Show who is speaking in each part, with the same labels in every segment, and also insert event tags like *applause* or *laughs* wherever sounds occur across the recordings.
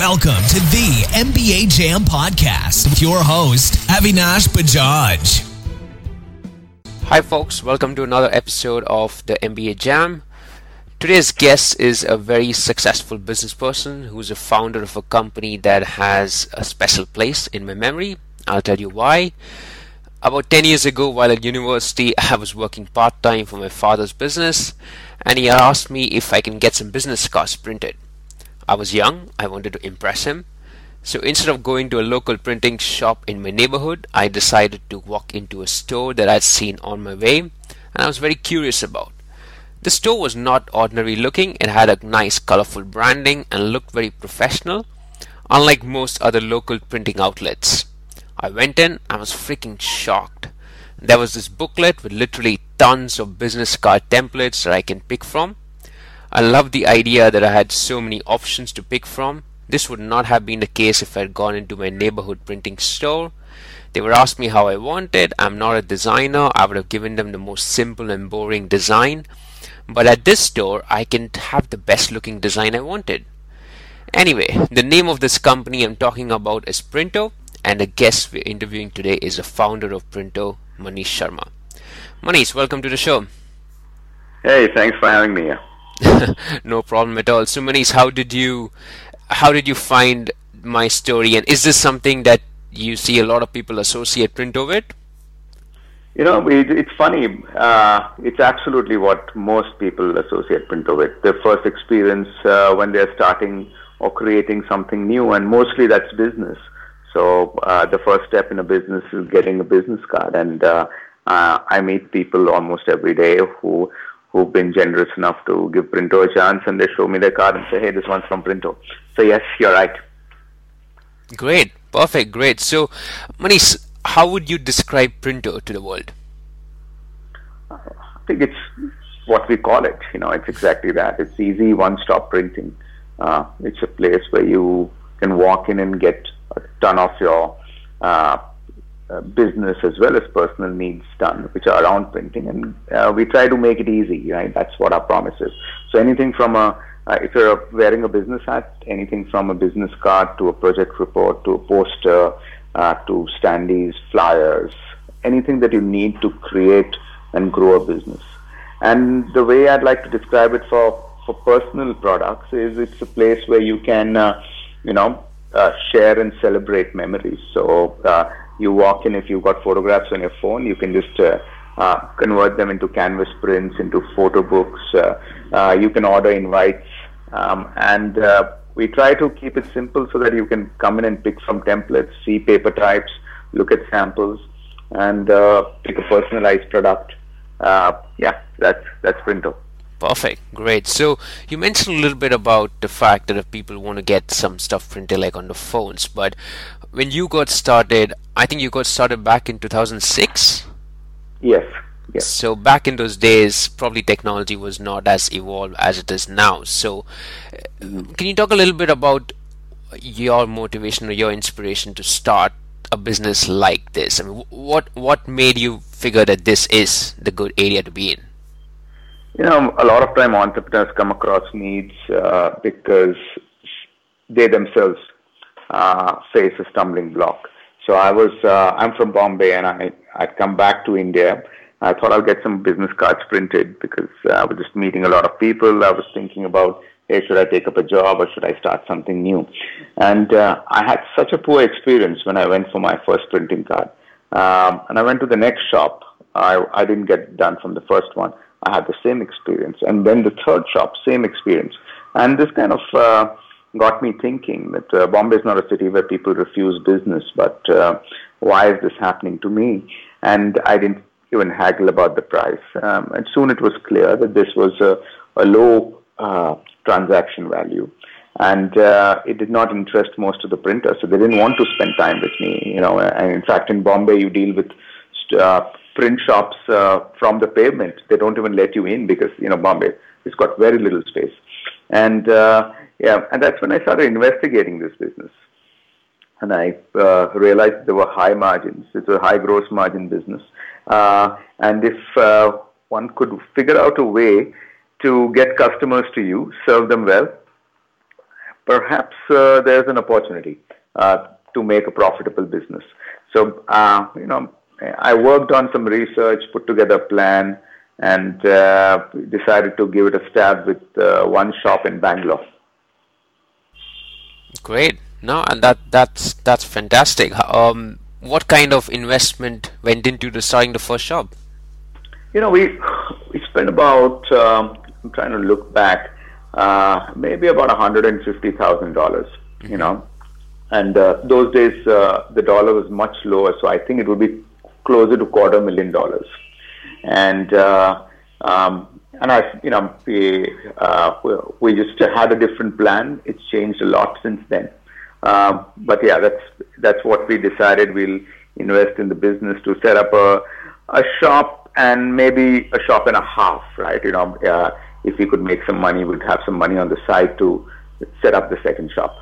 Speaker 1: Welcome to the MBA Jam podcast with your host, Avinash Bajaj.
Speaker 2: Hi, folks. Welcome to another episode of the MBA Jam. Today's guest is a very successful business person who's a founder of a company that has a special place in my memory. I'll tell you why. About 10 years ago, while at university, I was working part time for my father's business, and he asked me if I can get some business cards printed. I was young, I wanted to impress him. So instead of going to a local printing shop in my neighborhood, I decided to walk into a store that I'd seen on my way and I was very curious about. The store was not ordinary looking, it had a nice colorful branding and looked very professional, unlike most other local printing outlets. I went in, I was freaking shocked. There was this booklet with literally tons of business card templates that I can pick from. I loved the idea that I had so many options to pick from. This would not have been the case if I had gone into my neighborhood printing store. They would ask me how I wanted. I'm not a designer. I would have given them the most simple and boring design. But at this store, I can have the best looking design I wanted. Anyway, the name of this company I'm talking about is Printo, and the guest we're interviewing today is the founder of Printo, Manish Sharma. Manish, welcome to the show.
Speaker 3: Hey, thanks for having me. *laughs*
Speaker 2: no problem at all. So Manish, how did you how did you find my story and is this something that you see a lot of people associate Printo with?
Speaker 3: You know, it, it's funny. Uh, it's absolutely what most people associate Printo with. Their first experience uh, when they're starting or creating something new, and mostly that's business. So uh, the first step in a business is getting a business card, and uh, uh, I meet people almost every day who who've been generous enough to give Printo a chance and they show me their card and say, hey, this one's from Printo. So, yes, you're right.
Speaker 2: Great. Perfect. Great. So, Manish, how would you describe Printo to the world?
Speaker 3: I think it's what we call it. You know, it's exactly that. It's easy one-stop printing. Uh, it's a place where you can walk in and get a ton of your uh, uh, business as well as personal needs done, which are around printing, and uh, we try to make it easy. Right, that's what our promise is. So anything from a uh, if you're wearing a business hat, anything from a business card to a project report to a poster uh, to standees, flyers, anything that you need to create and grow a business. And the way I'd like to describe it for for personal products is it's a place where you can, uh, you know, share and celebrate memories. So you walk in, if you've got photographs on your phone, you can just uh, uh, convert them into canvas prints, into photo books. Uh, uh, you can order invites, um, and uh, we try to keep it simple so that you can come in and pick some templates, see paper types, look at samples, and uh, pick a personalized product. Uh, yeah, that's that's Printo.
Speaker 2: Perfect, great. So you mentioned a little bit about the fact that if people want to get some stuff printed like on the phones, but when you got started, I think you got started back in 2006.
Speaker 3: Yes. Yes.
Speaker 2: So back in those days, probably technology was not as evolved as it is now. So, uh, can you talk a little bit about your motivation or your inspiration to start a business like this? I mean, what what made you figure that this is the good area to be in?
Speaker 3: You know, a lot of time entrepreneurs come across needs uh, because they themselves uh, face a stumbling block. So I was, uh, I'm from Bombay and I, I'd come back to India. I thought I'll get some business cards printed because uh, I was just meeting a lot of people. I was thinking about, hey, should I take up a job or should I start something new? And uh, I had such a poor experience when I went for my first printing card. Um, and I went to the next shop. I, I didn't get done from the first one. I had the same experience. And then the third shop, same experience. And this kind of, uh, got me thinking that uh, Bombay is not a city where people refuse business, but uh, why is this happening to me? And I didn't even haggle about the price. Um, and soon it was clear that this was a, a low uh, transaction value. And uh, it did not interest most of the printers, so they didn't want to spend time with me. You know, and in fact, in Bombay, you deal with uh, print shops uh, from the pavement. They don't even let you in because you know Bombay has got very little space. And uh, yeah, and that's when I started investigating this business. And I uh, realized there were high margins. It's a high gross margin business. Uh, and if uh, one could figure out a way to get customers to you, serve them well, perhaps uh, there's an opportunity uh, to make a profitable business. So, uh, you know, I worked on some research, put together a plan, and uh, decided to give it a stab with uh, one shop in Bangalore.
Speaker 2: Great. No, and that that's that's fantastic. Um, what kind of investment went into the starting the first shop?
Speaker 3: You know, we we spent about um, I'm trying to look back, uh, maybe about hundred and fifty thousand dollars. You know, and uh, those days uh, the dollar was much lower, so I think it would be closer to quarter million dollars. And uh, um, and I, you know, we, uh, we just had a different plan. It's changed a lot since then. Um, but yeah, that's that's what we decided. We'll invest in the business to set up a a shop and maybe a shop and a half, right? You know, uh, if we could make some money, we'd have some money on the side to set up the second shop.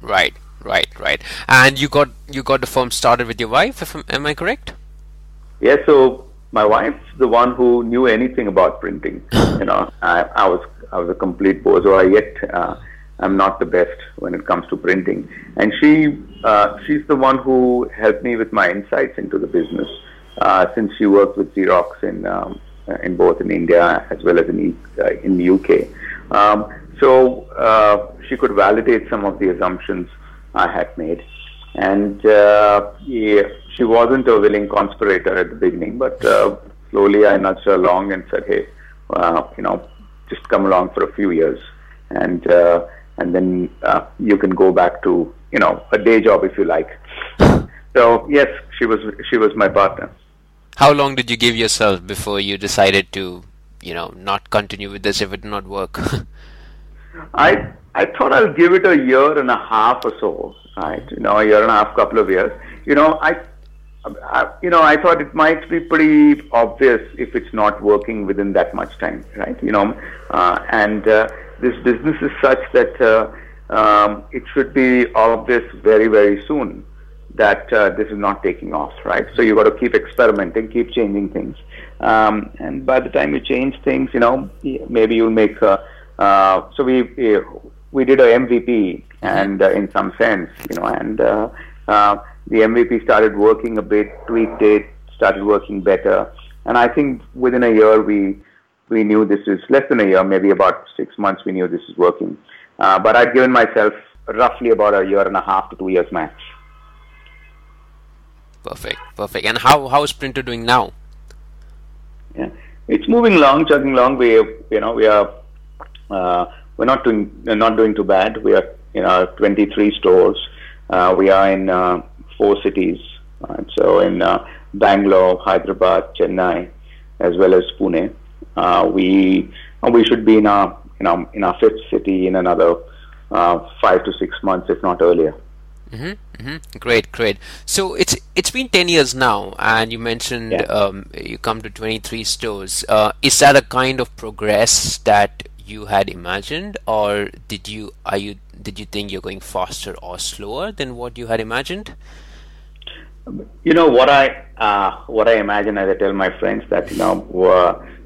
Speaker 2: Right, right, right. And you got you got the firm started with your wife, if I'm, I correct?
Speaker 3: Yeah. So my wife's the one who knew anything about printing. *laughs* you know, I, I was I was a complete bozo. I Yet uh, I'm not the best when it comes to printing. And she uh, she's the one who helped me with my insights into the business. Uh, since she worked with Xerox in um, in both in India as well as in uh, in the UK. Um, so uh, she could validate some of the assumptions I had made. And uh, yeah, she wasn't a willing conspirator at the beginning, but uh, slowly I nudged her along and said, "Hey, uh, you know, just come along for a few years, and uh, and then uh, you can go back to you know a day job if you like." So yes, she was she was my partner.
Speaker 2: How long did you give yourself before you decided to, you know, not continue with this if it did not work? *laughs*
Speaker 3: I I thought I'll give it a year and a half or so, right? You know, a year and a half, couple of years. You know, I, I, you know, I thought it might be pretty obvious if it's not working within that much time, right? You know, uh, and uh, this business is such that uh, um, it should be obvious very, very soon that uh, this is not taking off, right? So you've got to keep experimenting, keep changing things, um, and by the time you change things, you know, maybe you'll make. Uh, uh, so we we did a MVP, and uh, in some sense, you know, and uh, uh, the MVP started working a bit, tweaked it, started working better, and I think within a year we we knew this is less than a year, maybe about six months, we knew this is working. Uh, but I'd given myself roughly about a year and a half to two years max.
Speaker 2: Perfect, perfect. And how how is Printo doing now?
Speaker 3: Yeah, it's moving along, chugging along. We you know we are. Uh, we're not doing not doing too bad. We are in our 23 stores. Uh, we are in uh, four cities. Right? So in uh, Bangalore, Hyderabad, Chennai, as well as Pune. Uh, we we should be in our in our in our fifth city in another uh, five to six months, if not earlier.
Speaker 2: Mm-hmm, mm-hmm. Great, great. So it's it's been ten years now, and you mentioned yeah. um, you come to 23 stores. Uh, is that a kind of progress that you had imagined, or did you are you did you think you're going faster or slower than what you had imagined?
Speaker 3: You know what I uh, what I imagine as I tell my friends that you know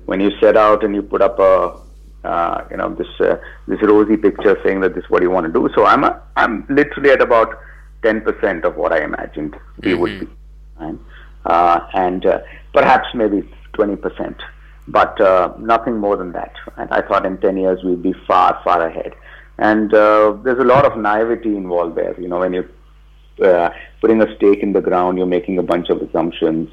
Speaker 3: when you set out and you put up a uh, you know this uh, this rosy picture saying that this is what you want to do. So I'm a, I'm literally at about ten percent of what I imagined we mm-hmm. would be, right? Uh, and uh, perhaps maybe twenty percent but uh, nothing more than that. And I thought in 10 years we'd be far, far ahead. And uh, there's a lot of naivety involved there. You know, when you're uh, putting a stake in the ground, you're making a bunch of assumptions.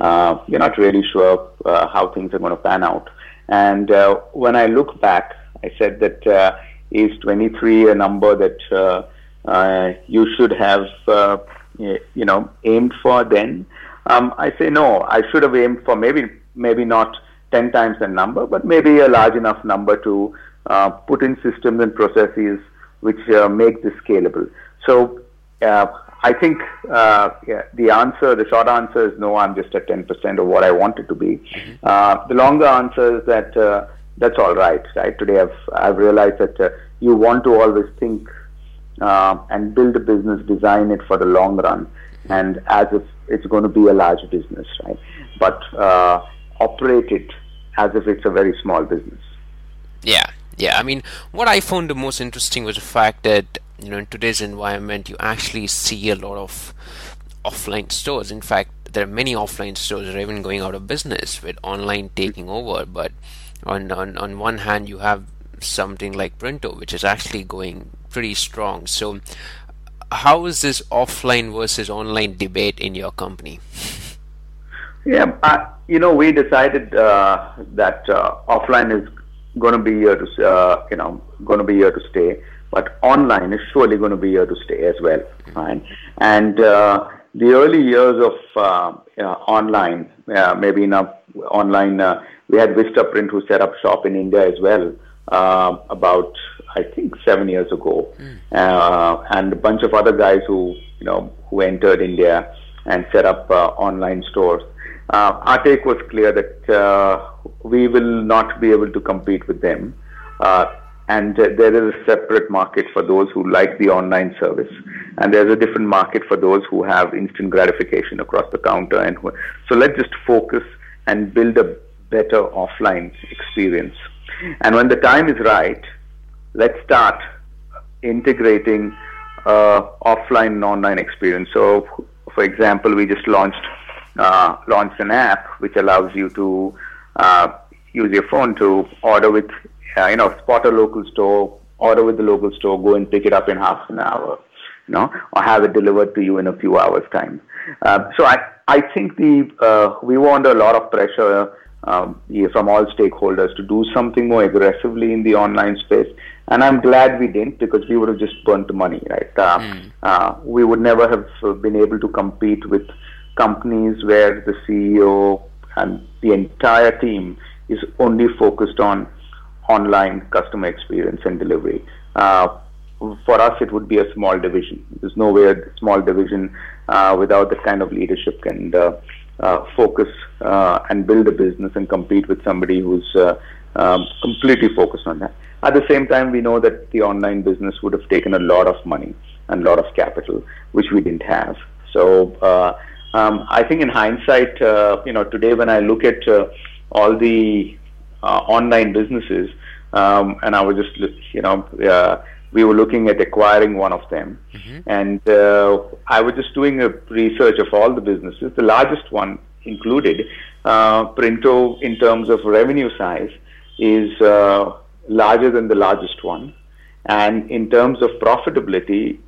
Speaker 3: Uh, you're not really sure uh, how things are going to pan out. And uh, when I look back, I said that is 23 a number that you should have, you know, aimed for then? Um, I say no. I should have aimed for maybe, maybe not 10 times the number, but maybe a large enough number to uh, put in systems and processes which uh, make this scalable. So uh, I think uh, yeah, the answer, the short answer is no, I'm just at 10% of what I want it to be. Mm-hmm. Uh, the longer answer is that uh, that's all right, right? Today I've, I've realized that you want to always think and build a business, design it for the long run, and as if it's going to be a large business, right? But operate it as if it's a very small business.
Speaker 2: Yeah, Yeah, I mean, what I found the most interesting was the fact that you know in today's environment you actually see a lot of offline stores. In fact, there are many offline stores that are even going out of business with online mm-hmm. taking over. But on on, on one hand, you have something like Printo, which is actually going pretty strong. So, how is this offline versus online debate in your company? *laughs*
Speaker 3: Yeah, uh, you know, we decided uh, that uh, offline is going to be here to, uh, you know, going to be here to stay, but online is surely going to be here to stay as well, right? And uh, the early years of uh, you know, online, maybe in a online, we had Vistaprint who set up shop in India as well about I think seven years ago, mm. and a bunch of other guys who you know who entered India and set up online stores. Uh, our take was clear that uh, we will not be able to compete with them. Uh, and there is a separate market for those who like the online service, and there's a different market for those who have instant gratification across the counter. And who, so let's just focus and build a better offline experience. And when the time is right, let's start integrating uh, offline and online experience. So, for example, we just launched uh, launched an app which allows you to uh, use your phone to order with, uh, you know, spot a local store, order with the local store, go and pick it up in half an hour, you know, or have it delivered to you in a few hours' time. Uh, so I, I think the uh, we were under a lot of pressure um, from all stakeholders to do something more aggressively in the online space. And I'm glad we didn't because we would have just burnt the money, right? Uh, mm. uh, we would never have been able to compete with companies where the CEO and the entire team is only focused on online customer experience and delivery. Uh, for us, it would be a small division. There's no way a small division uh, without that kind of leadership can uh, uh focus uh, and build a business and compete with somebody who's uh, um, completely focused on that. At the same time, we know that the online business would have taken a lot of money and a lot of capital, which we didn't have. So um, I think in hindsight, uh, you know, today when I look at uh, all the uh, online businesses, um, and I was just, you know, uh, we were looking at acquiring one of them, mm-hmm. and uh, I was just doing a research of all the businesses. The largest one included, uh, Printo, in terms of revenue size, is larger than the largest one, and in terms of profitability,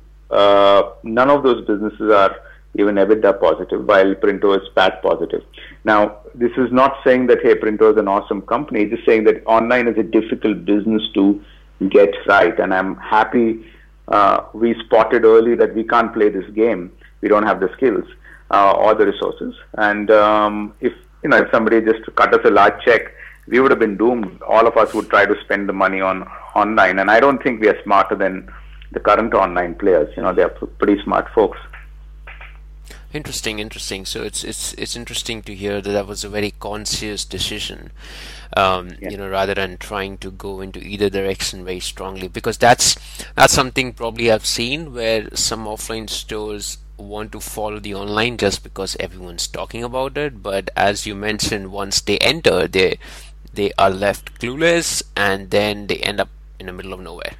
Speaker 3: none of those businesses are even EBITDA positive, while Printo is PAT positive. Now, this is not saying that, hey, Printo is an awesome company. It's just saying that online is a difficult business to get right. And I'm happy uh, we spotted early that we can't play this game. We don't have the skills uh, or the resources. And um, if, you know, if somebody just cut us a large check, we would have been doomed. All of us would try to spend the money on online. And I don't think we are smarter than the current online players. You know, they are pretty smart folks.
Speaker 2: Interesting, interesting. So it's it's it's interesting to hear that that was a very conscious decision, um, yeah. you know, rather than trying to go into either direction very strongly. Because that's that's something probably I've seen where some offline stores want to follow the online just because everyone's talking about it. But as you mentioned, once they enter, they they are left clueless, and then they end up in the middle of nowhere.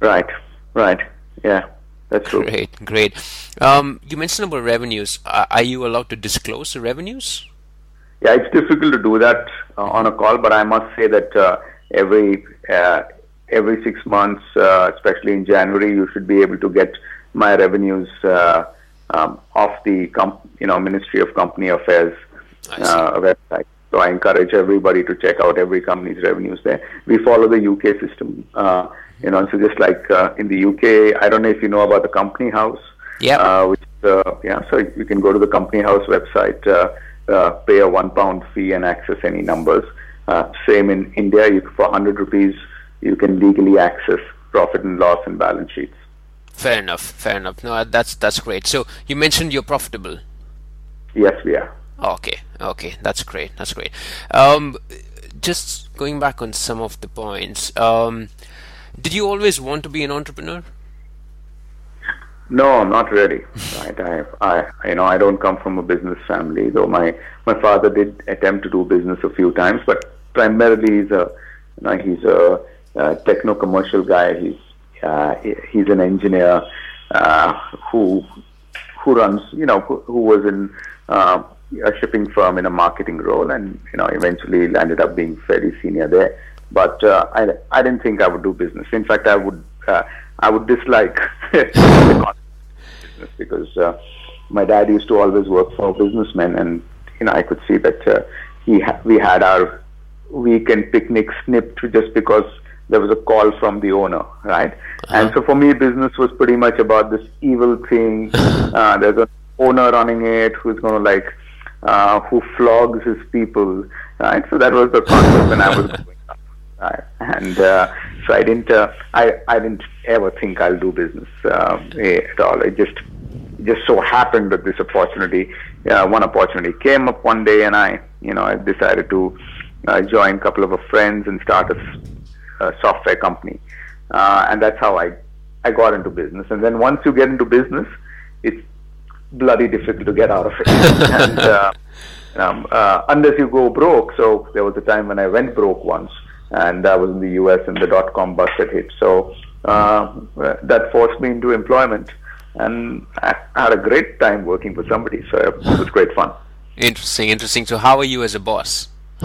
Speaker 3: Right. Right. Yeah. That's true.
Speaker 2: Great, great. Um, you mentioned about revenues. Are, you allowed to disclose the revenues?
Speaker 3: Yeah, it's difficult to do that uh, on a call, but I must say that uh, every uh, every six months, uh, especially in January, you should be able to get my revenues uh, um, off the you know Ministry of Company Affairs uh, website. So I encourage everybody to check out every company's revenues there. We follow the UK system you know, so just like uh, in the UK, I don't know if you know about the Company House.
Speaker 2: Yeah.
Speaker 3: Uh, which uh, yeah, so you can go to the Company House website, uh, uh, pay a one pound fee, and access any numbers. Uh, same in India, you, for 100 rupees, you can legally access profit and loss and balance sheets.
Speaker 2: Fair enough. Fair enough. No, that's that's great. So you mentioned you're profitable.
Speaker 3: Yes, we are.
Speaker 2: Okay. Okay, that's great. That's great. Um, just going back on some of the points. Um, did you always want to be an entrepreneur?
Speaker 3: No, not really. *laughs* right. I, I, you know, I don't come from a business family. Though my my father did attempt to do business a few times, but primarily he's a, you know, he's a uh, techno commercial guy. He's uh, he's an engineer uh, who who runs, you know, who, who was in uh, a shipping firm in a marketing role, and you know, eventually landed up being fairly senior there. But uh, I I didn't think I would do business. In fact, I would uh, I would dislike *laughs* business because uh, my dad used to always work for businessmen, and you know, I could see that uh, he ha- we had our weekend picnic snipped just because there was a call from the owner, right? Uh-huh. And so for me, business was pretty much about this evil thing. *laughs* Uh, there's an owner running it who's going to like, uh, who flogs his people, right? So that was the concept when I was growing *laughs* up, right? And uh, so I didn't, uh, I, I didn't ever think I'll do business uh, at all. It just, just so happened that this opportunity, uh, one opportunity came up one day, and I, you know, I decided to uh, join a couple of friends and start a uh, software company, uh, and that's how I I got into business. And then once you get into business, it's bloody difficult to get out of it. *laughs* and, uh, um, uh, unless you go broke. So there was a time when I went broke once, and I was in the U.S. and the dot com bust had hit. So uh, that forced me into employment, and I had a great time working for somebody. So it was great fun.
Speaker 2: Interesting, interesting. So how are you as a boss? *laughs*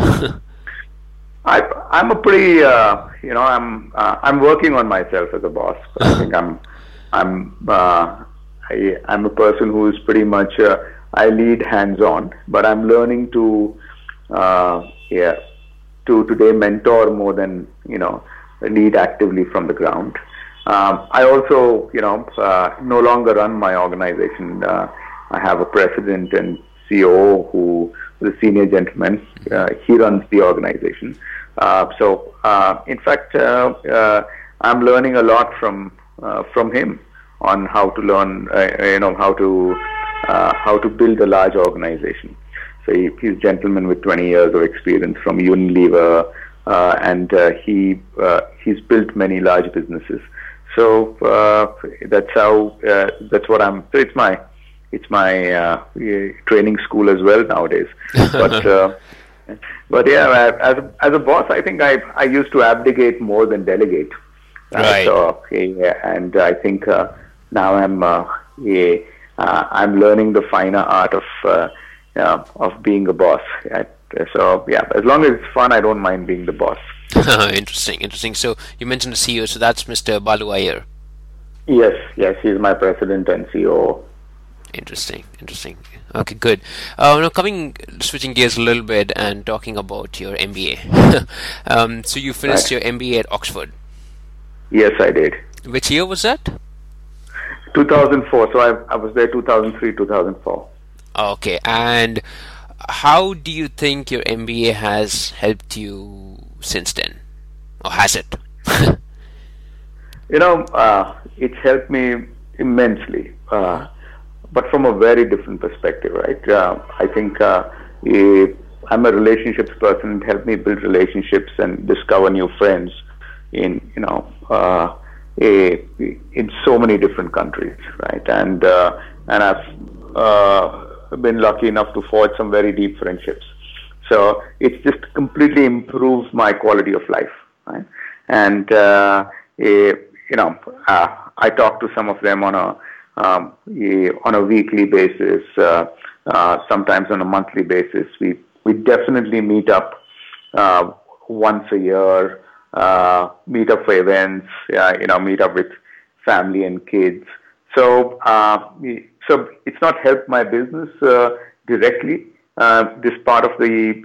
Speaker 3: I, I'm a pretty, uh, you know, I'm uh, I'm working on myself as a boss. I think I'm I'm uh, I, I'm a person who is pretty much uh, I lead hands-on, but I'm learning to uh, yeah to today mentor more than you know lead actively from the ground. Um, I also you know uh, no longer run my organization. Uh, I have a president and COO who is a senior gentleman. Uh, he runs the organization. Uh, so, uh, in fact, I'm learning a lot from from him on how to learn, you know, how to how to build a large organization. So he, he's a gentleman with 20 years of experience from Unilever, uh, and uh, he uh, he's built many large businesses. So that's how that's what I'm. So it's my it's my uh, training school as well nowadays. *laughs* But uh, but yeah, as a, as a boss, I think I I used to abdicate more than delegate.
Speaker 2: Right.
Speaker 3: So yeah, and I think uh, now I'm uh, yeah, uh, I'm learning the finer art of uh, of being a boss. So yeah, as long as it's fun, I don't mind being the boss. *laughs*
Speaker 2: interesting, interesting. So you mentioned the CEO, so that's Mr. Balu Iyer.
Speaker 3: Yes, yes, he's my president and CEO.
Speaker 2: Interesting, interesting. Okay, good. Uh, now coming, switching gears a little bit and talking about your MBA. *laughs* um, so you finished right. your MBA at Oxford.
Speaker 3: Yes, I did.
Speaker 2: Which year was that?
Speaker 3: 2004. So I, I was there 2003, 2004.
Speaker 2: Okay, and how do you think your MBA has helped you since then, or has it? *laughs*
Speaker 3: you know, uh, it's helped me immensely. Uh, but from a very different perspective, right? Uh, I think uh, I'm a relationships person. It helped me build relationships and discover new friends in you know uh, a, in so many different countries, right? And uh, and I've uh, been lucky enough to forge some very deep friendships. So it's just completely improved my quality of life, right? And uh, a, you know, uh, I talk to some of them on a um, on a weekly basis, uh, uh, sometimes on a monthly basis. We we definitely meet up uh, once a year, uh, meet up for events, yeah, you know, meet up with family and kids. So uh, so it's not helped my business uh, directly. this part of the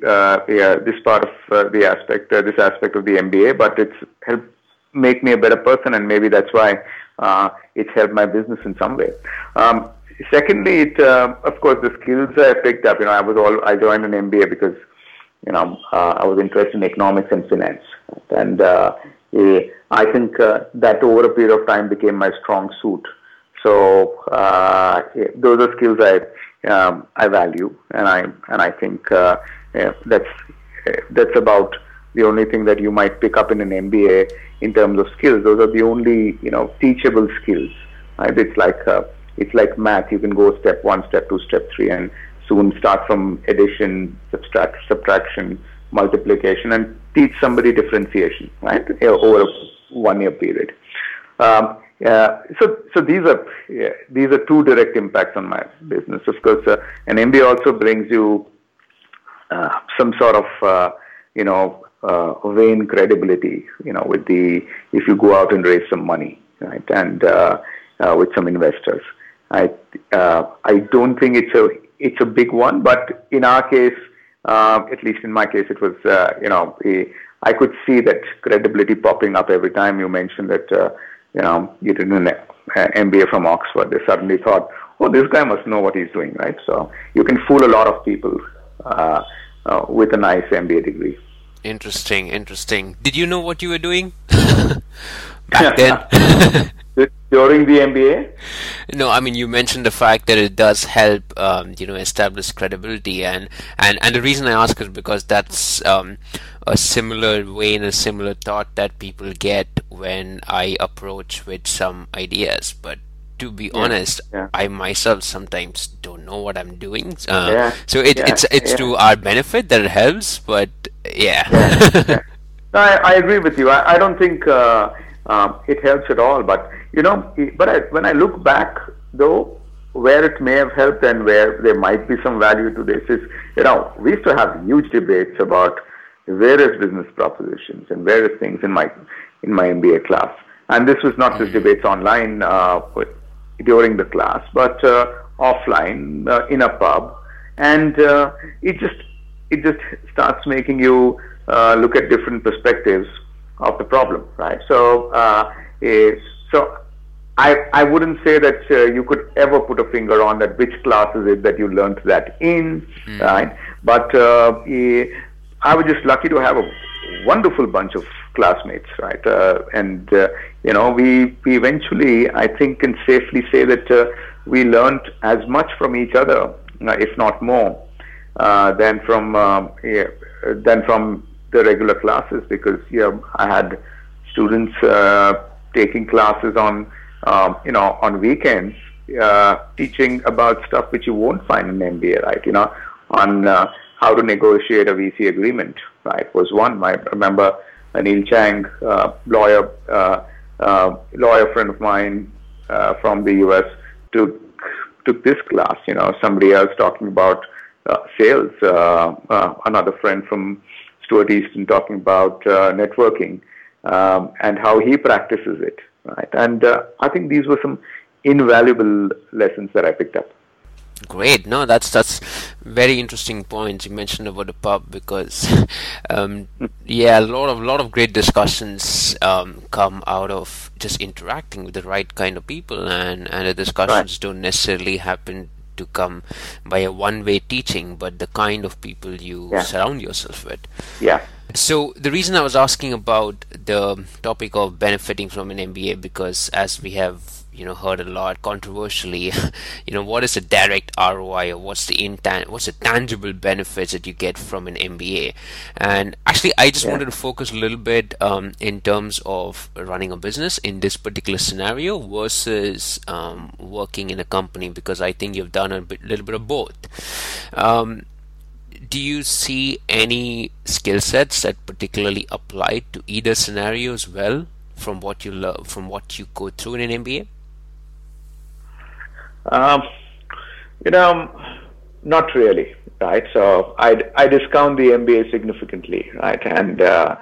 Speaker 3: yeah, this part of the aspect, this aspect of the MBA, but it's helped make me a better person, and maybe that's why uh, it's helped my business in some way. Um, secondly, it, uh, of course, the skills I picked up. You know, I was all I joined an MBA because you know uh, I was interested in economics and finance, and uh, I think uh, that over a period of time became my strong suit. So uh, those are skills I um, I value, and I and I think uh, yeah, that's that's about the only thing that you might pick up in an MBA in terms of skills. Those are the only you know teachable skills. Right? It's like uh, it's like math. You can go step one, step two, step three, and soon start from addition, subtract, subtraction, multiplication and teach somebody differentiation, right, over a one-year period. Um, so so these are yeah, these are two direct impacts on my business. Of course, uh, an MBA also brings you uh, some sort of uh, you know uh, vain credibility. You know, with the if you go out and raise some money, right, and uh, with some investors. I I don't think it's a it's a big one, but in our case, at least in my case, it was you know a, I could see that credibility popping up every time you mentioned that you know, you did an MBA from Oxford, they suddenly thought, oh, this guy must know what he's doing, right? So you can fool a lot of people uh, uh, with a nice MBA degree.
Speaker 2: Interesting, interesting. Did you know what you were doing *laughs* back *laughs* then? *laughs*
Speaker 3: during the MBA?
Speaker 2: No, I mean you mentioned the fact that it does help, um, you know, establish credibility, and and and the reason I ask is because that's um, a similar way and a similar thought that people get when I approach with some ideas, but. To be yeah, honest, yeah. I myself sometimes don't know what I'm doing. Uh, yeah, so it, it's it's to our benefit that it helps, but yeah. *laughs*
Speaker 3: I, I agree with you. I, I don't think uh, um, it helps at all. But you know, but I, when I look back, though, where it may have helped and where there might be some value to this is, you know, we used to have huge debates about various business propositions and various things in my in my MBA class. And this was not just debates online uh, during the class, but uh, offline uh, in a pub, and uh, it just it just starts making you uh, look at different perspectives of the problem, right? So, uh, so I I wouldn't say that uh, you could ever put a finger on that which class is it that you learned that in, mm. right? But uh, I was just lucky to have a wonderful bunch of classmates, right? Uh, and uh, you know, we we eventually, I think, can safely say that uh, we learned as much from each other, if not more, than from yeah, than from the regular classes because you know, I had students uh, taking classes on um, you know on weekends uh, teaching about stuff which you won't find in MBA, right? You know, on uh, how to negotiate a VC agreement, right? Was one. I remember Anil Chang, uh, lawyer, uh, uh, lawyer friend of mine uh, from the US, took took this class. You know, somebody else talking about sales. Another friend from Stuart Easton talking about uh, networking um, and how he practices it, right? And uh, I think these were some invaluable lessons that I picked up.
Speaker 2: Great. No, that's that's very interesting points you mentioned about the pub because, *laughs* um, yeah, a lot of lot of great discussions um, come out of just interacting with the right kind of people, and and the discussions right. don't necessarily happen to come by a one way teaching, but the kind of people you yeah. surround yourself with.
Speaker 3: Yeah.
Speaker 2: So the reason I was asking about the topic of benefiting from an MBA because as we have you know heard a lot controversially *laughs* you know what is the direct ROI or what's the intan- what's the tangible benefits that you get from an MBA and actually I just yeah. wanted to focus a little bit um, in terms of running a business in this particular scenario versus um, working in a company because I think you've done a bit, little bit of both um, do you see any skill sets that particularly apply to either scenario as well from what you learn from what you go through in an MBA?
Speaker 3: Um, you know, not really, right? So I, I discount the MBA significantly, right? And uh,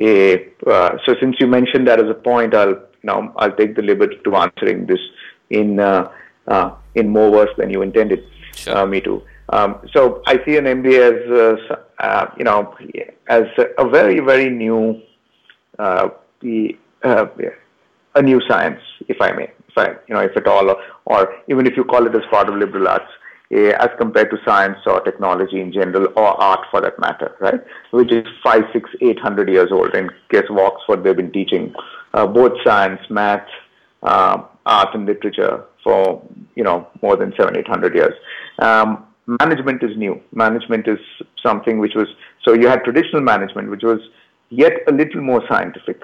Speaker 3: uh, so since you mentioned that as a point, I'll know I'll take the liberty to answering this in uh, uh, in more words than you intended sure. Uh, me to. Um, so I see an MBA as uh, you know as a, very very new the a new science, if I may you know, if at all, or, or even if you call it as part of liberal arts, uh, as compared to science or technology in general, or art for that matter, right? Which is five, six, eight hundred years old. Case of Oxford, they've been teaching uh, both science, math, uh, art, and literature for you know more than seven, eight hundred years. Um, management is new. Management is something which was so you had traditional management, which was yet a little more scientific.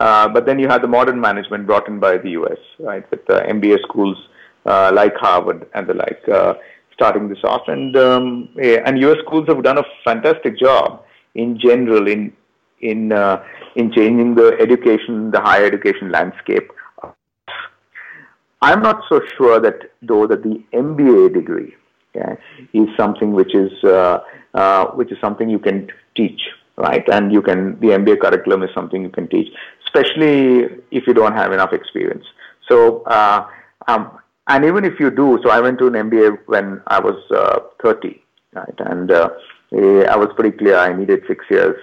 Speaker 3: Uh, but then you had the modern management brought in by the US, right, with uh, MBA schools uh, like Harvard and the like, uh, starting this off. And um, yeah, and US schools have done a fantastic job in general in in uh, in changing the education, the higher education landscape. I'm not so sure that though that the MBA degree okay, is something which is uh, uh, which is something you can teach, right? And you can the MBA curriculum is something you can teach, especially if you don't have enough experience. So, uh, um, and even if you do, so I went to an MBA when I was uh, 30, right? And uh, eh, I was pretty clear I needed six years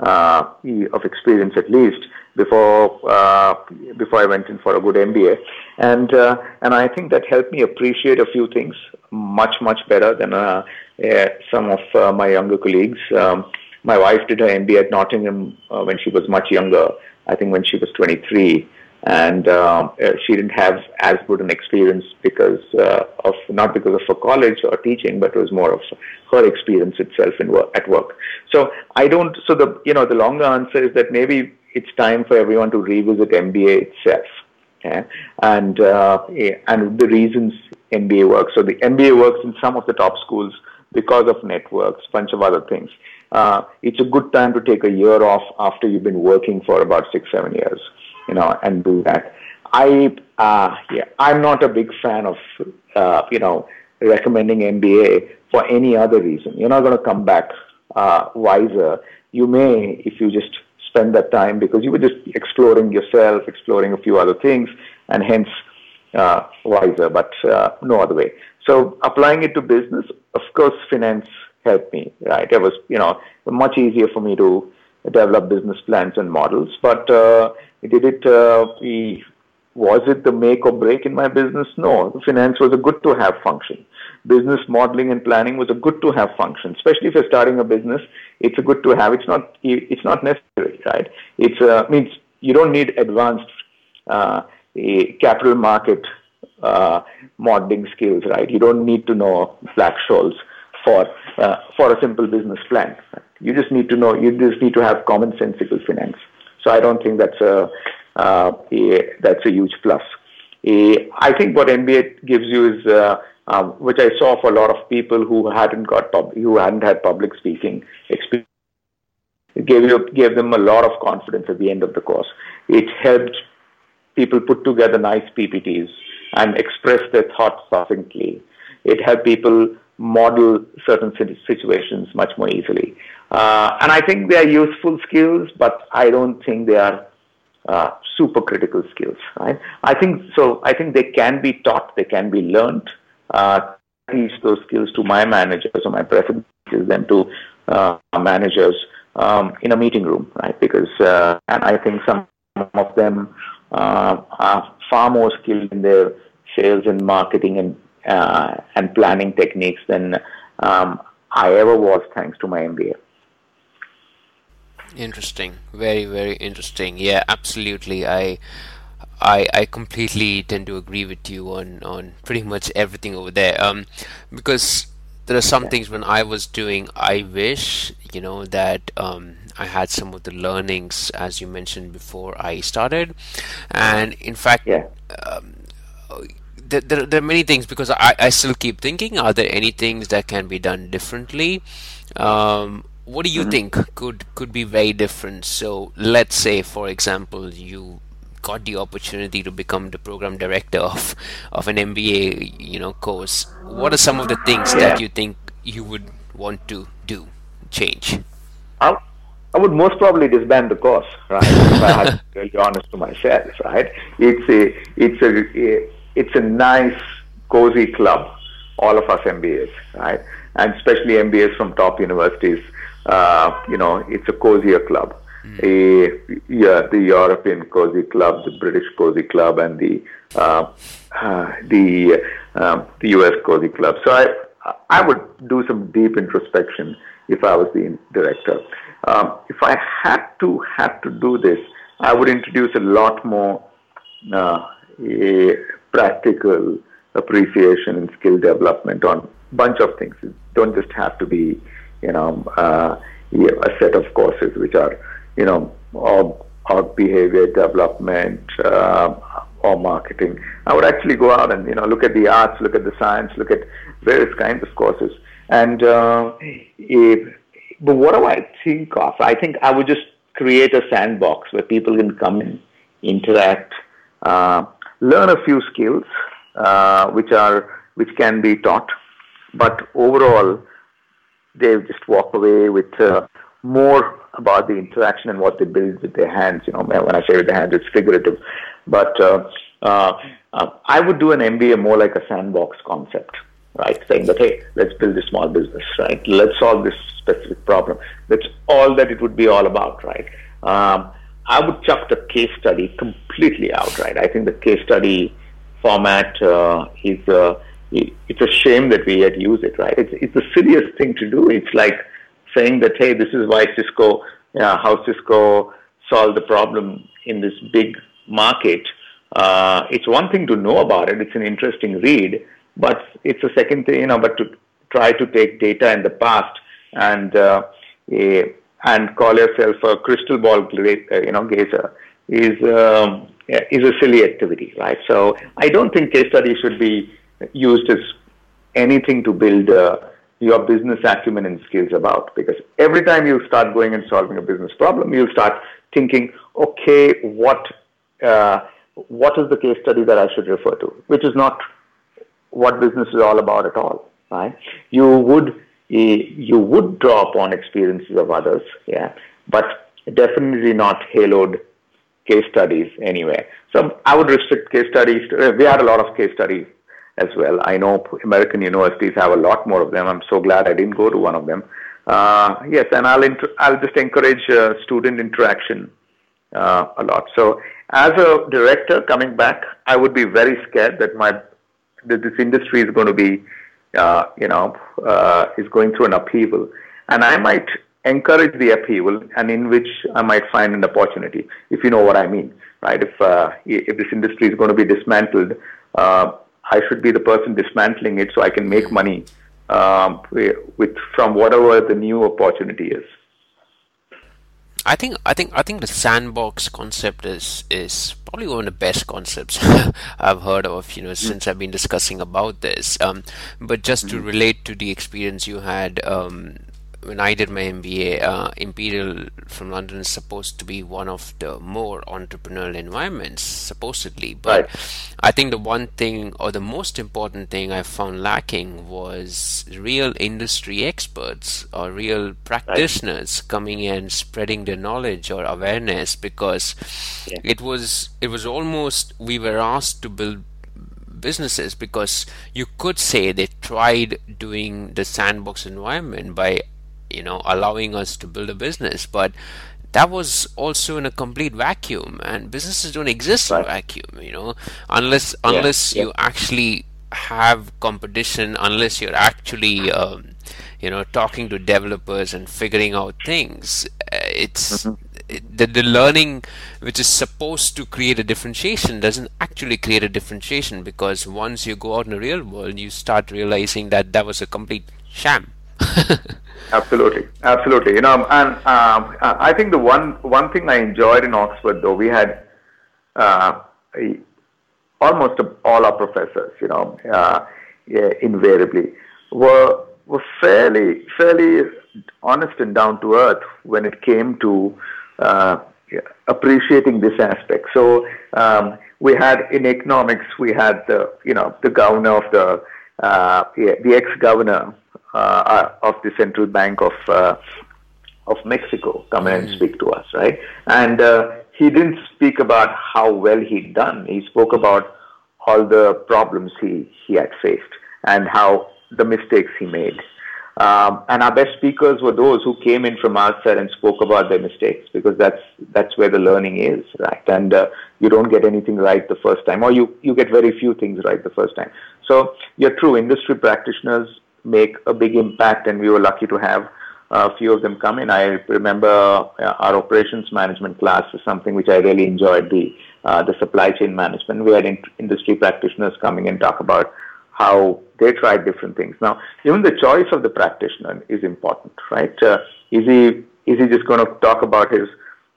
Speaker 3: uh, of experience at least before uh, before I went in for a good MBA, and uh, and I think that helped me appreciate a few things much much better than uh, uh, some of uh, my younger colleagues. Um, my wife did her MBA at Nottingham uh, when she was much younger. I think when she was 23, and um, uh, she didn't have as good an experience because uh, of not because of her college or teaching, but it was more of her experience itself in work, at work. So I don't. So the you know the longer answer is that maybe it's time for everyone to revisit MBA itself, okay? and uh, and the reasons MBA works. So the MBA works in some of the top schools because of networks, bunch of other things. Uh, it's a good time to take a year off after you've been working for about six, seven years you know, and do that. I, uh, yeah, I'm not a big fan of, uh, you know, recommending MBA for any other reason. You're not going to come back uh, wiser. You may if you just spend that time because you were just exploring yourself, exploring a few other things, and hence uh, wiser, but uh, no other way. So applying it to business, of course, finance helped me, right? It was, you know, much easier for me to develop business plans and models, but uh, did it, uh, was it the make or break in my business? No. Finance was a good to have function. Business modeling and planning was a good to have function, especially if you're starting a business. It's a good to have. It's not, it's not necessary, right? It's, uh, means you don't need advanced, uh, capital market, uh, modeling skills, right? You don't need to know Black-Scholes for, uh, for a simple business plan. You just need to know, you just need to have commonsensical finance. So I don't think that's a, uh, a that's a huge plus. A, I think what MBA gives you is, uh, um, which I saw for a lot of people who hadn't got pub- who hadn't had public speaking experience. It gave you gave them a lot of confidence at the end of the course. It helped people put together nice PPTs and express their thoughts succinctly. It helped people model certain situations much more easily. Uh, and I think they are useful skills, but I don't think they are uh, super critical skills. Right? I think so. I think they can be taught, they can be learned. Uh, teach those skills to my managers or my preference is them to uh, managers um, in a meeting room, right? Because uh, and I think some of them uh, are far more skilled in their sales and marketing and uh, and planning techniques than um, I ever was, thanks to my MBA.
Speaker 2: Interesting, very very interesting. Yeah, absolutely. I I I completely tend to agree with you on on pretty much everything over there. Um, because there are some things when I was doing, I wish you know that um, I had some of the learnings as you mentioned before I started, and in fact,
Speaker 3: yeah.
Speaker 2: um, there, there, there, are many things because I, I still keep thinking are there any things that can be done differently? Um, what do you mm-hmm. think could could be very different? So let's say for example you got the opportunity to become the program director of of an MBA you know course. What are some of the things yeah. that you think you would want to do change?
Speaker 3: I, I would most probably disband the course right? If I had to be really honest to myself right? It's a it's a, a it's a nice, cozy club, all of us MBAs, right? And especially MBAs from top universities, uh, you know, it's a cozier club. Mm. A, yeah, the European cozy club, the British cozy club, and the uh, uh, the um, the US cozy club. So I I would do some deep introspection if I was the director. Um, if I had to had to do this, I would introduce a lot more uh, a practical appreciation and skill development on a bunch of things. It don't just have to be, you know, uh, a set of courses which are, you know, or, or behavior development uh, or marketing. I would actually go out and, you know, look at the arts, look at the science, look at various kinds of courses. And uh, if, but what do I think of? I think I would just create a sandbox where people can come in, interact, uh, learn a few skills, uh, which are which can be taught, but overall, they just walk away with uh, more about the interaction and what they build with their hands. You know, when I say with their hands, it's figurative, but uh, uh, uh, I would do an MBA more like a sandbox concept right? Saying that, hey, let's build a small business, right? Let's solve this specific problem. That's all that it would be all about, right? Um, I would chuck the case study completely out, right? I think the case study format uh, is uh, it's a shame that we yet use it, right? It's it's the silliest thing to do. It's like saying that, hey, this is why Cisco, uh, how Cisco solved the problem in this big market. Uh, it's one thing to know about it; it's an interesting read but it's a second thing, you know, but to try to take data in the past and uh, a, and call yourself a crystal ball, uh, you know, gazer is um, is a silly activity, right? So I don't think case study should be used as anything to build uh, your business acumen and skills about. Because every time you start going and solving a business problem, you'll start thinking, okay, what uh, what is the case study that I should refer to? Which is not what business is all about at all, right? You would you would draw upon experiences of others, yeah, but definitely not haloed case studies anyway. So I would restrict case studies. We had a lot of case studies as well. I know American universities have a lot more of them. I'm so glad I didn't go to one of them. Uh, yes, and I'll inter- I'll just encourage uh, student interaction uh, a lot. So as a director coming back, I would be very scared that my that this industry is going to be, uh, you know, uh, is going through an upheaval. And I might encourage the upheaval and in which I might find an opportunity, if you know what I mean, right? If, uh, if this industry is going to be dismantled, uh, I should be the person dismantling it so I can make money um, with from whatever the new opportunity is.
Speaker 2: I think I think I think the sandbox concept is is probably one of the best concepts *laughs* I've heard of. You know, mm-hmm. since I've been discussing about this. Um, but just mm-hmm. to relate to the experience you had um, when I did my MBA, uh, Imperial from London is supposed to be one of the more entrepreneurial environments, supposedly. But right. I think the one thing, or the most important thing I found lacking, was real industry experts or real practitioners right. coming in, spreading their knowledge or awareness, because yeah. it was it was almost we were asked to build businesses because you could say they tried doing the sandbox environment by you know allowing us to build a business but that was also in a complete vacuum and businesses don't exist right. in a vacuum you know unless unless yeah, you yeah. actually have competition unless you're actually um, you know talking to developers and figuring out things uh, it's mm-hmm. it, the, the learning which is supposed to create a differentiation doesn't actually create a differentiation because once you go out in the real world you start realizing that that was a complete sham *laughs*
Speaker 3: absolutely, absolutely. You know, and um, I think the one one thing I enjoyed in Oxford, though, we had uh, almost all our professors, you know, uh, yeah, invariably were were fairly fairly honest and down to earth when it came to uh, appreciating this aspect. So um, we had in economics, we had the you know the governor of the uh, the ex governor uh, of the Central Bank of uh, of Mexico come mm. and speak to us, right? And uh, he didn't speak about how well he'd done. He spoke about all the problems he, he had faced and how the mistakes he made. Um, and our best speakers were those who came in from outside and spoke about their mistakes because that's that's where the learning is, right? And uh, you don't get anything right the first time, or you you get very few things right the first time. So you're true. Industry practitioners make a big impact, and we were lucky to have a few of them come in. I remember uh, our operations management class is something which I really enjoyed. The uh, the supply chain management. We had in- industry practitioners coming and talk about how they tried different things. Now, even the choice of the practitioner is important, right? Uh, is he is he just going to talk about his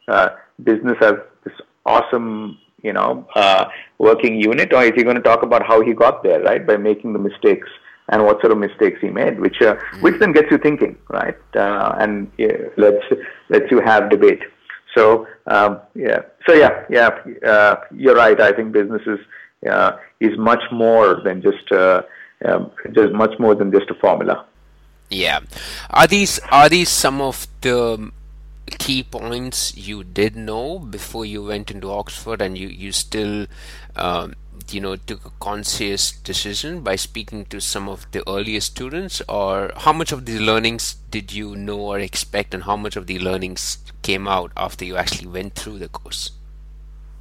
Speaker 3: uh, business as this awesome, you know, uh, working unit, or is he going to talk about how he got there, right, by making the mistakes and what sort of mistakes he made, which uh, mm. which then gets you thinking, right? Uh, and yeah, lets lets you have debate. So um, yeah, so yeah, yeah, uh, you're right. I think business is uh, is much more than just uh, um, just much more than just a formula.
Speaker 2: Yeah, are these are these some of the key points you did know before you went into Oxford, and you you still um, you know took a conscious decision by speaking to some of the earlier students? Or how much of these learnings did you know or expect and how much of the learnings came out after you actually went through the course?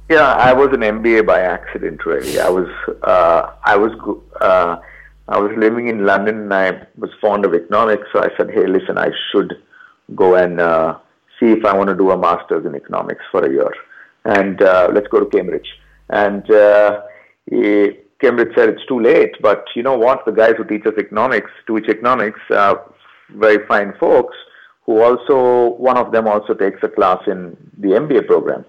Speaker 3: Yeah i was an mba by accident really. I was uh, i was uh, i was living in london and i was fond of economics so i said hey listen i should go and uh, see if i want to do a master's in economics for a year and uh, let's go to cambridge and uh, Cambridge said it's too late, but you know what? The guys who teach us economics, teach economics, uh, very fine folks, who also, one of them also takes a class in the MBA program.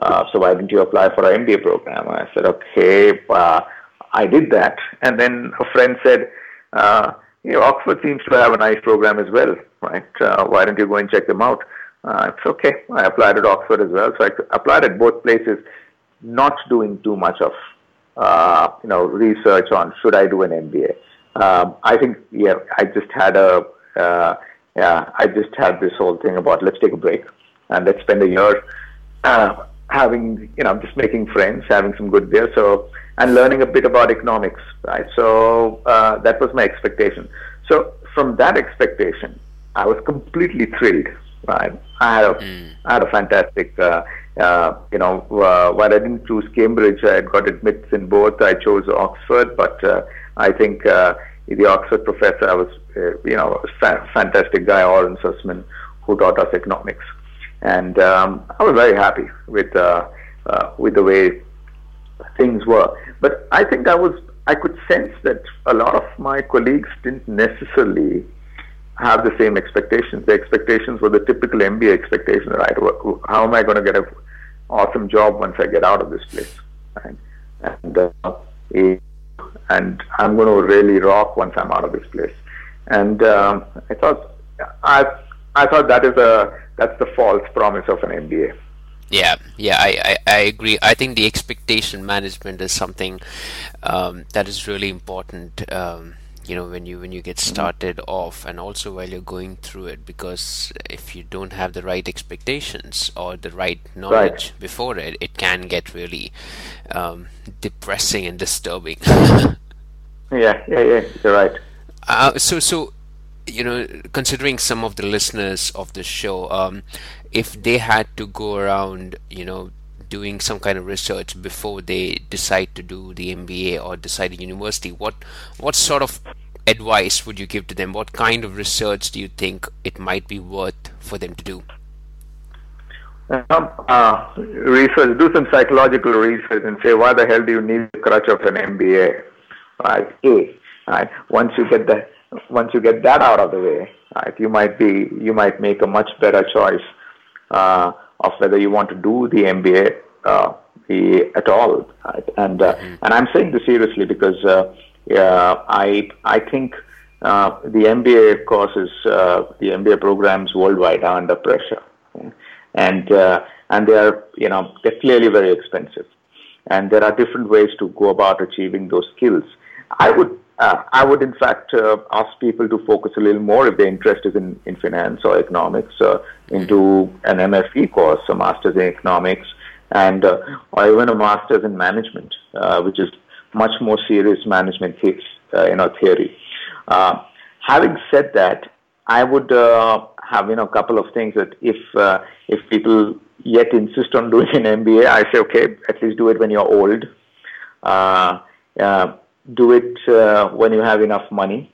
Speaker 3: Uh, so why didn't you apply for an MBA program? I said, okay, uh, I did that. And then a friend said, uh, you know, Oxford seems to have a nice program as well, right? Uh, why don't you go and check them out? Uh, it's okay. I applied at Oxford as well. So I applied at both places, not doing too much of uh, you know, research on should I do an MBA. Um, I think, yeah, I just had a, uh, yeah, I just had this whole thing about let's take a break and let's spend a year uh, having, you know, just making friends, having some good beer, so and learning a bit about economics, right? So uh, that was my expectation. So from that expectation, I was completely thrilled. Right, I had a, mm. I had a fantastic uh, uh, you know, uh, while I didn't choose Cambridge, I had got admits in both. I chose Oxford, but uh, I think uh, the Oxford professor, I was, uh, you know, a fa- fantastic guy, Oren Sussman, who taught us economics, and um, I was very happy with uh, uh, with the way things were. But I think I was, I could sense that a lot of my colleagues didn't necessarily have the same expectations. The expectations were the typical MBA expectations, right? How am I going to get an awesome job once I get out of this place? Right? And uh, and I'm going to really rock once I'm out of this place. And um, I thought I I thought that is a that's the false promise of an MBA.
Speaker 2: Yeah, yeah, I, I, I, agree. I think the expectation management is something um, that is really important. Um, you know when you when you get mm-hmm. started off and also while you're going through it because if you don't have the right expectations or the right knowledge right. before it it can get really um, depressing and disturbing *laughs*
Speaker 3: yeah yeah yeah you're right
Speaker 2: uh, so so you know considering some of the listeners of the show um, if they had to go around you know doing some kind of research before they decide to do the MBA or decide a university, what what sort of advice would you give to them? What kind of research do you think it might be worth for them to do?
Speaker 3: Um, uh, research, do some psychological research and say, why the hell do you need the crutch of an MBA? Right? A. Right? Once you get that, once you get that out of the way, right, you might be, you might make a much better choice uh, of whether you want to do the MBA uh, the, at all. Right? And uh, mm-hmm. and I'm saying this seriously because uh, I I think uh, the MBA courses, uh, the MBA programs worldwide are under pressure, and uh, and they are you know they're clearly very expensive, and there are different ways to go about achieving those skills. I would uh, I would, in fact, uh, ask people to focus a little more if their interest is in, in finance or economics, uh, into an MFE course, a master's in economics, and uh, or even a master's in management, uh, which is much more serious management th- uh, you know theory. having said that, I would have you know a couple of things that if if people yet insist on doing an MBA, I say okay, at least do it when you're old. Uh, do it uh, when you have enough money.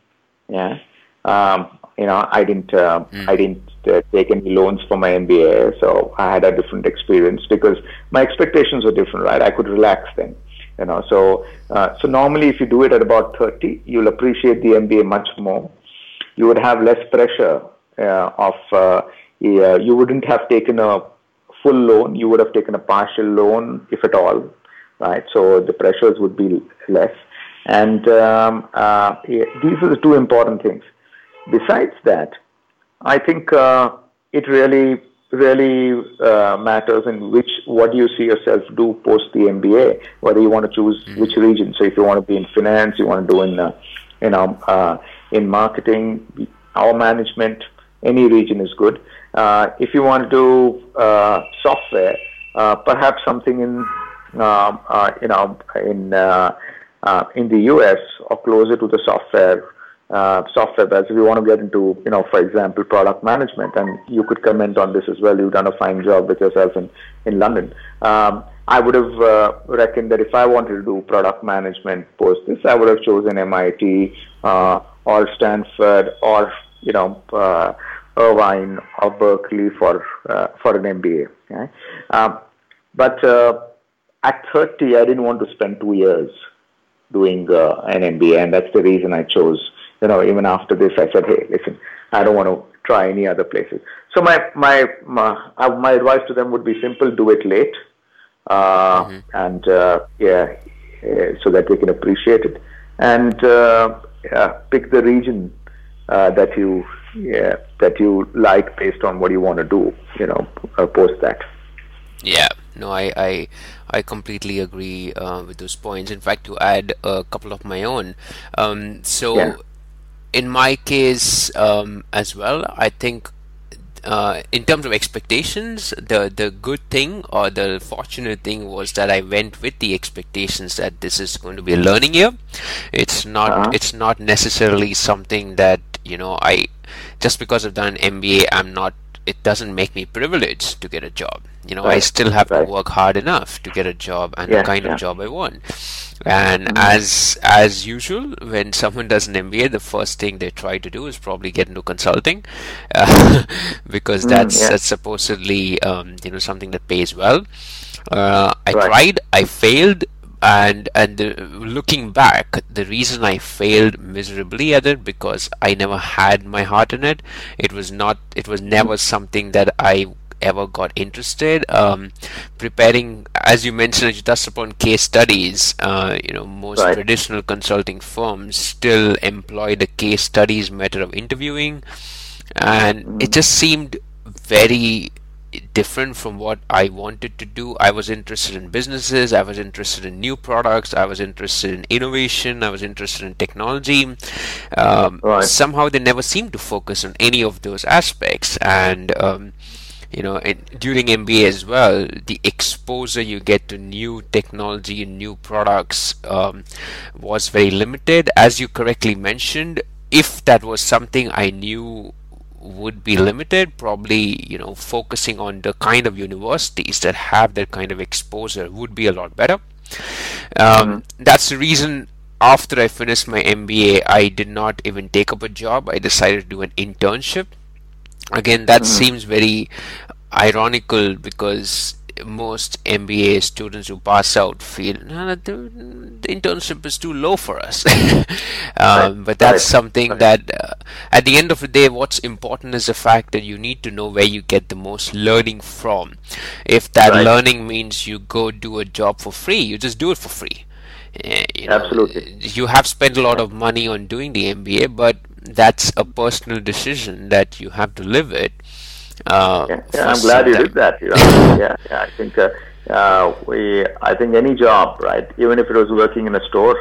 Speaker 3: Yeah. Um, you know, I didn't, uh, mm. I didn't uh, take any loans for my MBA, so I had a different experience because my expectations were different, right? I could relax then, you know. So, uh, so normally, if you do it at about thirty, you'll appreciate the MBA much more. You would have less pressure uh, of, uh, yeah, you wouldn't have taken a full loan. You would have taken a partial loan, if at all, right? So the pressures would be less And um, uh, these are the two important things. Besides that, I think uh, it really really uh, matters in which what do you see yourself do post the MBA, whether you want to choose mm-hmm. which region. So if you want to be in finance, you want to do in uh, you know uh, in marketing, our management, any region is good. Uh, if you want to do uh, software, uh, perhaps something in um, you know in in the US or closer to the software uh, software. If you want to get into, you know, for example, product management, and you could comment on this as well. You've done a fine job with yourself in in London. Um, I would have uh, reckoned that if I wanted to do product management post this, I would have chosen MIT uh, or Stanford or you know uh, Irvine or Berkeley for uh, for an MBA. Okay? Um, but uh, at 30, I didn't want to spend two years doing uh, an MBA, and that's the reason I chose you know, even after this, I said, hey, listen, I don't want to try any other places. So my my my, uh, my advice to them would be simple: do it late, uh, mm-hmm. and uh, yeah, so that they can appreciate it, and uh, yeah, pick the region uh, that you yeah, that you like based on what you want to do. You know, uh, post that.
Speaker 2: Yeah, no, I I, I completely agree uh, with those points. In fact, to add a couple of my own, um, so yeah in my case um, as well, I think uh, in terms of expectations, the the good thing or the fortunate thing was that I went with the expectations that this is going to be a learning year. It's not uh-huh. it's not necessarily something that you know I just because I've done an MBA, I'm not. It doesn't make me privileged to get a job. You know, right. I still have right. to work hard enough to get a job and yeah, the kind yeah. of job I want. And mm-hmm. as as usual, when someone does an MBA, the first thing they try to do is probably get into consulting, uh, *laughs* because mm, that's yeah. that's supposedly um, you know something that pays well. Uh, I right. tried, I failed, and and the, looking back, the reason I failed miserably at it because I never had my heart in it. It was not. It was never mm. something that I ever got interested. Um, preparing, as you mentioned, you touched upon case studies. Uh, you know, most right. traditional consulting firms still employ the case studies method of interviewing, and it just seemed very different from what I wanted to do. I was interested in businesses, I was interested in new products, I was interested in innovation, I was interested in technology. Um, right. Somehow they never seemed to focus on any of those aspects, and um, you know during MBA as well the exposure you get to new technology and new products um, was very limited as you correctly mentioned if that was something I knew would be limited probably you know focusing on the kind of universities that have that kind of exposure would be a lot better um, mm-hmm. that's the reason after I finished my MBA I did not even take up a job I decided to do an internship again that mm. seems very ironical because most MBA students who pass out feel no, the, the, internship is too low for us. *laughs* um, right. But that's right. something right. that, uh, at the end of the day, what's important is the fact that you need to know where you get the most learning from. If that learning means you go do a job for free, you just do it for free.
Speaker 3: Uh, you know, Absolutely.
Speaker 2: You have spent a lot of money on doing the MBA, but that's a personal decision that you have to live it.
Speaker 3: Uh, yeah, yeah I'm glad you did that. You know? *laughs* yeah, yeah, I think uh, uh, we, I think any job, right? Even if it was working in a store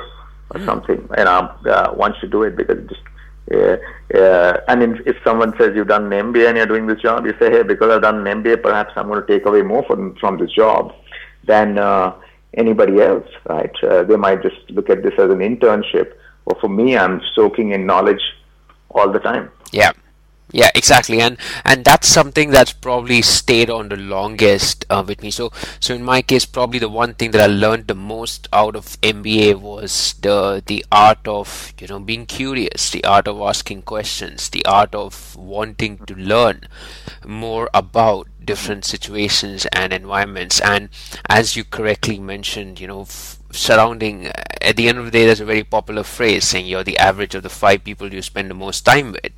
Speaker 3: or mm. something, you know, uh, one should do it because it just. Yeah, yeah. And in, if someone says you've done an MBA and you're doing this job, you say, hey, because I've done an MBA, perhaps I'm going to take away more from from this job than uh, anybody else, right? Uh, they might just look at this as an internship. Or for me, I'm soaking in knowledge all the time.
Speaker 2: Yeah. Yeah, exactly, and and that's something that's probably stayed on the longest uh, with me. So, so in my case, probably the one thing that I learned the most out of MBA was the the art of you know being curious, the art of asking questions, the art of wanting to learn more about different situations and environments. And as you correctly mentioned, you know. F- surrounding at the end of the day there's a very popular phrase saying you're the average of the five people you spend the most time with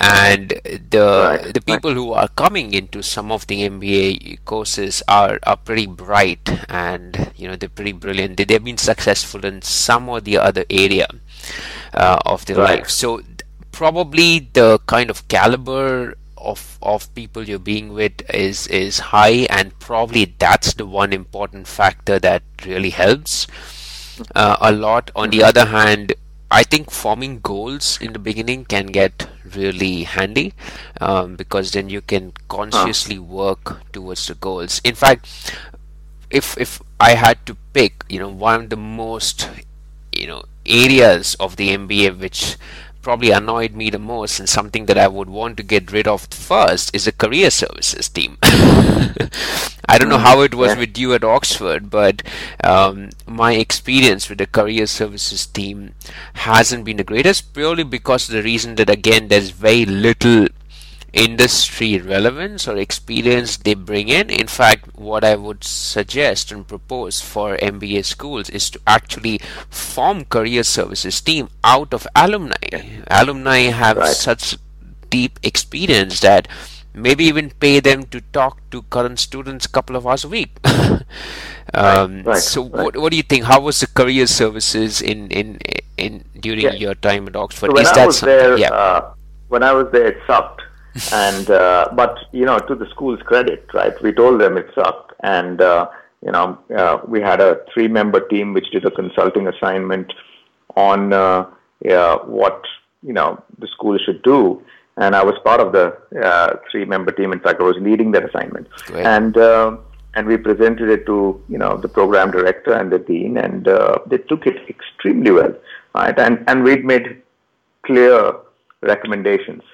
Speaker 2: and the right, the people right. who are coming into some of the MBA courses are are pretty bright and you know they're pretty brilliant they, they've been successful in some or the other area uh, of their right. life so probably the kind of caliber of of people you're being with is is high and probably that's the one important factor that really helps uh, a lot. On the other hand I think forming goals in the beginning can get really handy um, because then you can consciously work towards the goals. In fact if if I had to pick you know one of the most you know areas of the MBA which probably annoyed me the most and something that I would want to get rid of first is a career services team. *laughs* I don't know how it was with you at Oxford, but um, my experience with the career services team hasn't been the greatest purely because of the reason that again there's very little industry relevance or experience they bring in. In fact, what I would suggest and propose for MBA schools is to actually form career services team out of alumni. Alumni have right. such deep experience that maybe even pay them to talk to current students a couple of hours a week. *laughs* um, right, right, so, what, what do you think? How was the career services in in in during yeah. your time at Oxford?
Speaker 3: So when Is I was there, yeah. Uh, when I was there, it sucked and uh, but you know, to the school's credit, right? We told them it sucked, and uh, you know, uh, we had a three-member team which did a consulting assignment on uh, what you know the school should do, and I was part of the uh, three-member team. In fact, I was leading that assignment, Great. and. Uh, and we presented it to you know the program director and the dean, and uh, they took it extremely well, right? And and we'd made clear recommendations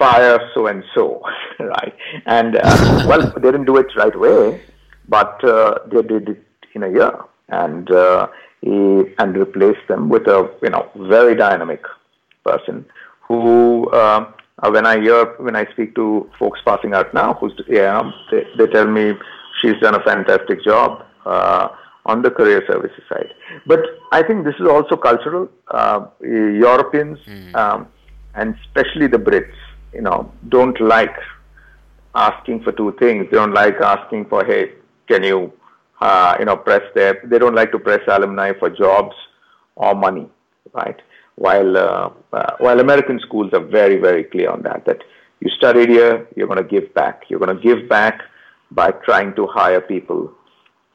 Speaker 3: fire so and so, *laughs* right? And uh, *laughs* well, they didn't do it right away, but uh, they did it in a year, and uh, he, and replaced them with a you know very dynamic person who. Uh, when I hear when I speak to folks passing out now, who's yeah, they, they tell me she's done a fantastic job uh, on the career services side. But I think this is also cultural. Uh, Europeans mm. um, and especially the Brits you know, don't like asking for two things. They don't like asking for, hey, can you, uh, you know, press their, they don't like to press alumni for jobs or money, right? While, uh, uh, while American schools are very, very clear on that, that you studied here, you're going to give back. You're going to give back by trying to hire people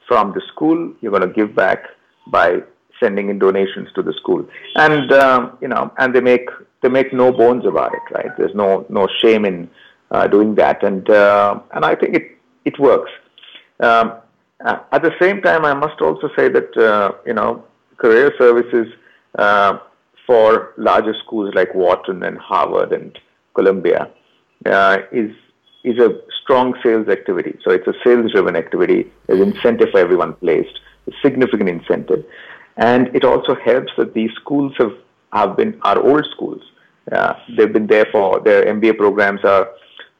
Speaker 3: from the school. You're going to give back by sending in donations to the school. And, um, you know, and they make they make no bones about it, right? There's no no shame in uh, doing that, and uh, and I think it it works. Um, uh, at the same time, I must also say that uh, you know career services uh, for larger schools like Wharton and Harvard and Columbia uh, is is a strong sales activity. So it's a sales driven activity. There's incentive for everyone placed, a significant incentive. And it also helps that these schools have have been our old schools. Uh, they've been there for their MBA programs are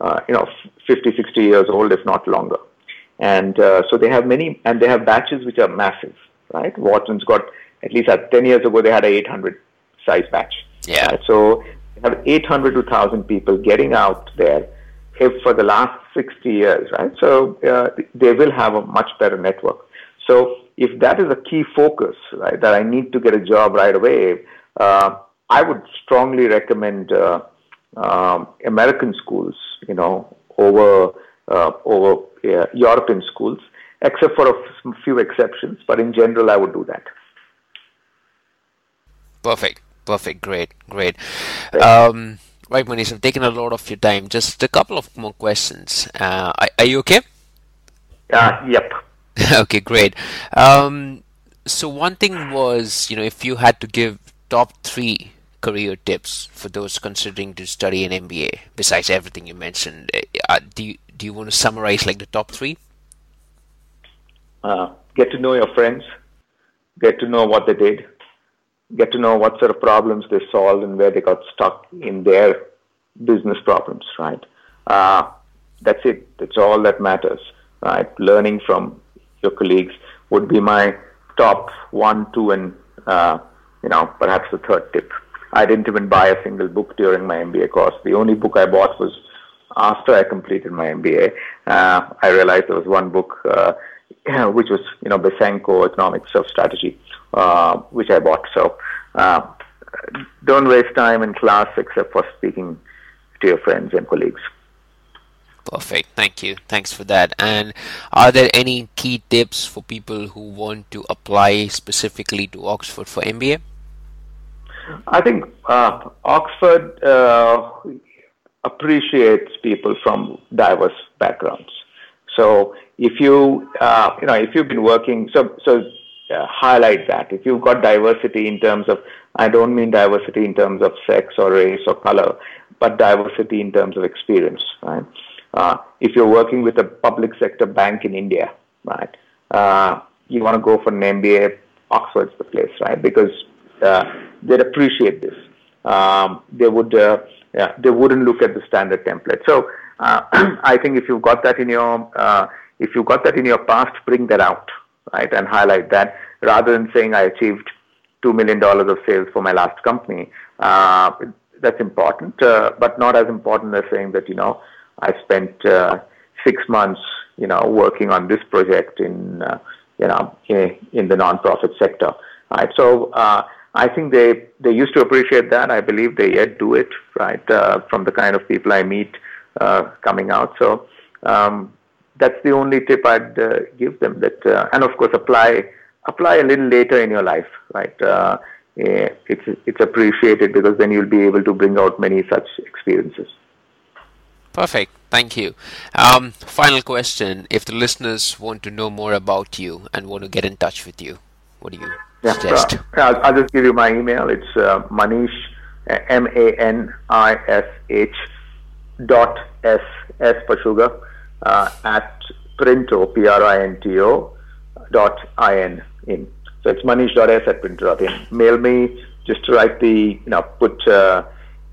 Speaker 3: uh, you know 50, 60 years old, if not longer. And uh, so they have many, and they have batches which are massive, right? Wharton's got at least at 10 years ago they had a 800 size batch.
Speaker 2: Yeah.
Speaker 3: Right? So they have 800 to 1,000 people getting out there if for the last 60 years, right? So uh, they will have a much better network. So if that is a key focus, right, that I need to get a job right away, uh, I would strongly recommend uh, um, American schools, you know, over uh, over uh, European schools, except for a few exceptions. But in general, I would do that.
Speaker 2: Perfect, perfect, great, great. Um, right, Manish, I've taken a lot of your time. Just a couple of more questions. Uh, are, are, you okay?
Speaker 3: Uh, yep. *laughs*
Speaker 2: okay, great. Um, so one thing was, you know, if you had to give top three career tips for those considering to study an MBA? Besides everything you mentioned, uh, uh, do you, do you want to summarize like the top three?
Speaker 3: Uh, get to know your friends, get to know what they did, get to know what sort of problems they solved and where they got stuck in their business problems. Right. Uh, that's it. That's all that matters. Right. Learning from your colleagues would be my top one, two, and uh, you know perhaps the third tip. I didn't even buy a single book during my MBA course. The only book I bought was after I completed my MBA. Uh, I realized there was one book uh, *clears throat* which was you know Besanko Economics of Strategy, uh, which I bought. So uh, don't waste time in class except for speaking to your friends and colleagues.
Speaker 2: Perfect. Thank you. Thanks for that. And are there any key tips for people who want to apply specifically to Oxford for MBA?
Speaker 3: I think uh, Oxford uh, appreciates people from diverse backgrounds. So if you uh, you know if you've been working, so so uh, highlight that. If you've got diversity in terms of, I don't mean diversity in terms of sex or race or color, but diversity in terms of experience, right? Uh, if you're working with a public sector bank in India, right, uh, you want to go for an MBA, Oxford's the place, right? Because they'd appreciate this. Um, they would, uh, yeah, they wouldn't look at the standard template. So uh, *clears throat* I think if you've got that in your, uh, if you've got that in your past, bring that out, right, and highlight that rather than saying I achieved two million dollars of sales for my last company. that's important, but not as important as saying that you know I spent uh, six months, you know, working on this project in, uh, you know, in, in, the nonprofit sector. Right. So uh, I think they they used to appreciate that. I believe they yet do it. Right. Uh, from the kind of people I meet uh, coming out. So um, that's the only tip I'd uh, give them. That and of course apply apply a little later in your life. Right. Yeah, it's it's appreciated because then you'll be able to bring out many such experiences.
Speaker 2: Perfect. Thank you. Um, final question. If the listeners want to know more about you and want to get in touch with you, what do you suggest?
Speaker 3: Uh, I'll, I'll, just give you my email. It's uh, Manish, M A N I S H dot S, S for sugar, uh, at Printo, P R I N T O, dot I N in. So it's manish.s at printo.in. Mail me just to write the, you know, put, uh,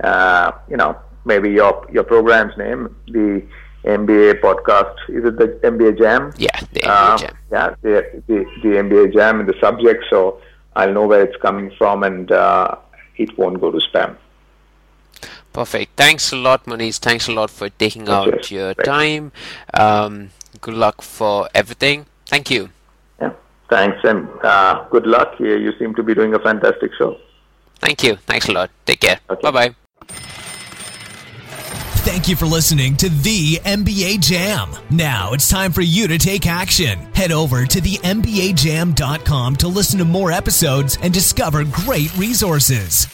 Speaker 3: uh, you know, maybe your your program's name, the MBA podcast. Is it the MBA Jam?
Speaker 2: Yeah, the MBA um, Jam.
Speaker 3: Yeah, the, the, the MBA Jam and the subject, so I'll know where it's coming from and uh, it won't go to spam.
Speaker 2: Perfect. Thanks a lot, Manish. Thanks a lot for taking out your time. Um, good luck for everything. Thank you.
Speaker 3: Yeah, thanks and uh, good luck. You seem to be doing a fantastic show.
Speaker 2: Thank you. Thanks a lot. Take care. Okay. Bye bye.
Speaker 1: Thank you for listening to the MBA Jam. Now it's time for you to take action. Head over to the MBAJam.com to listen to more episodes and discover great resources.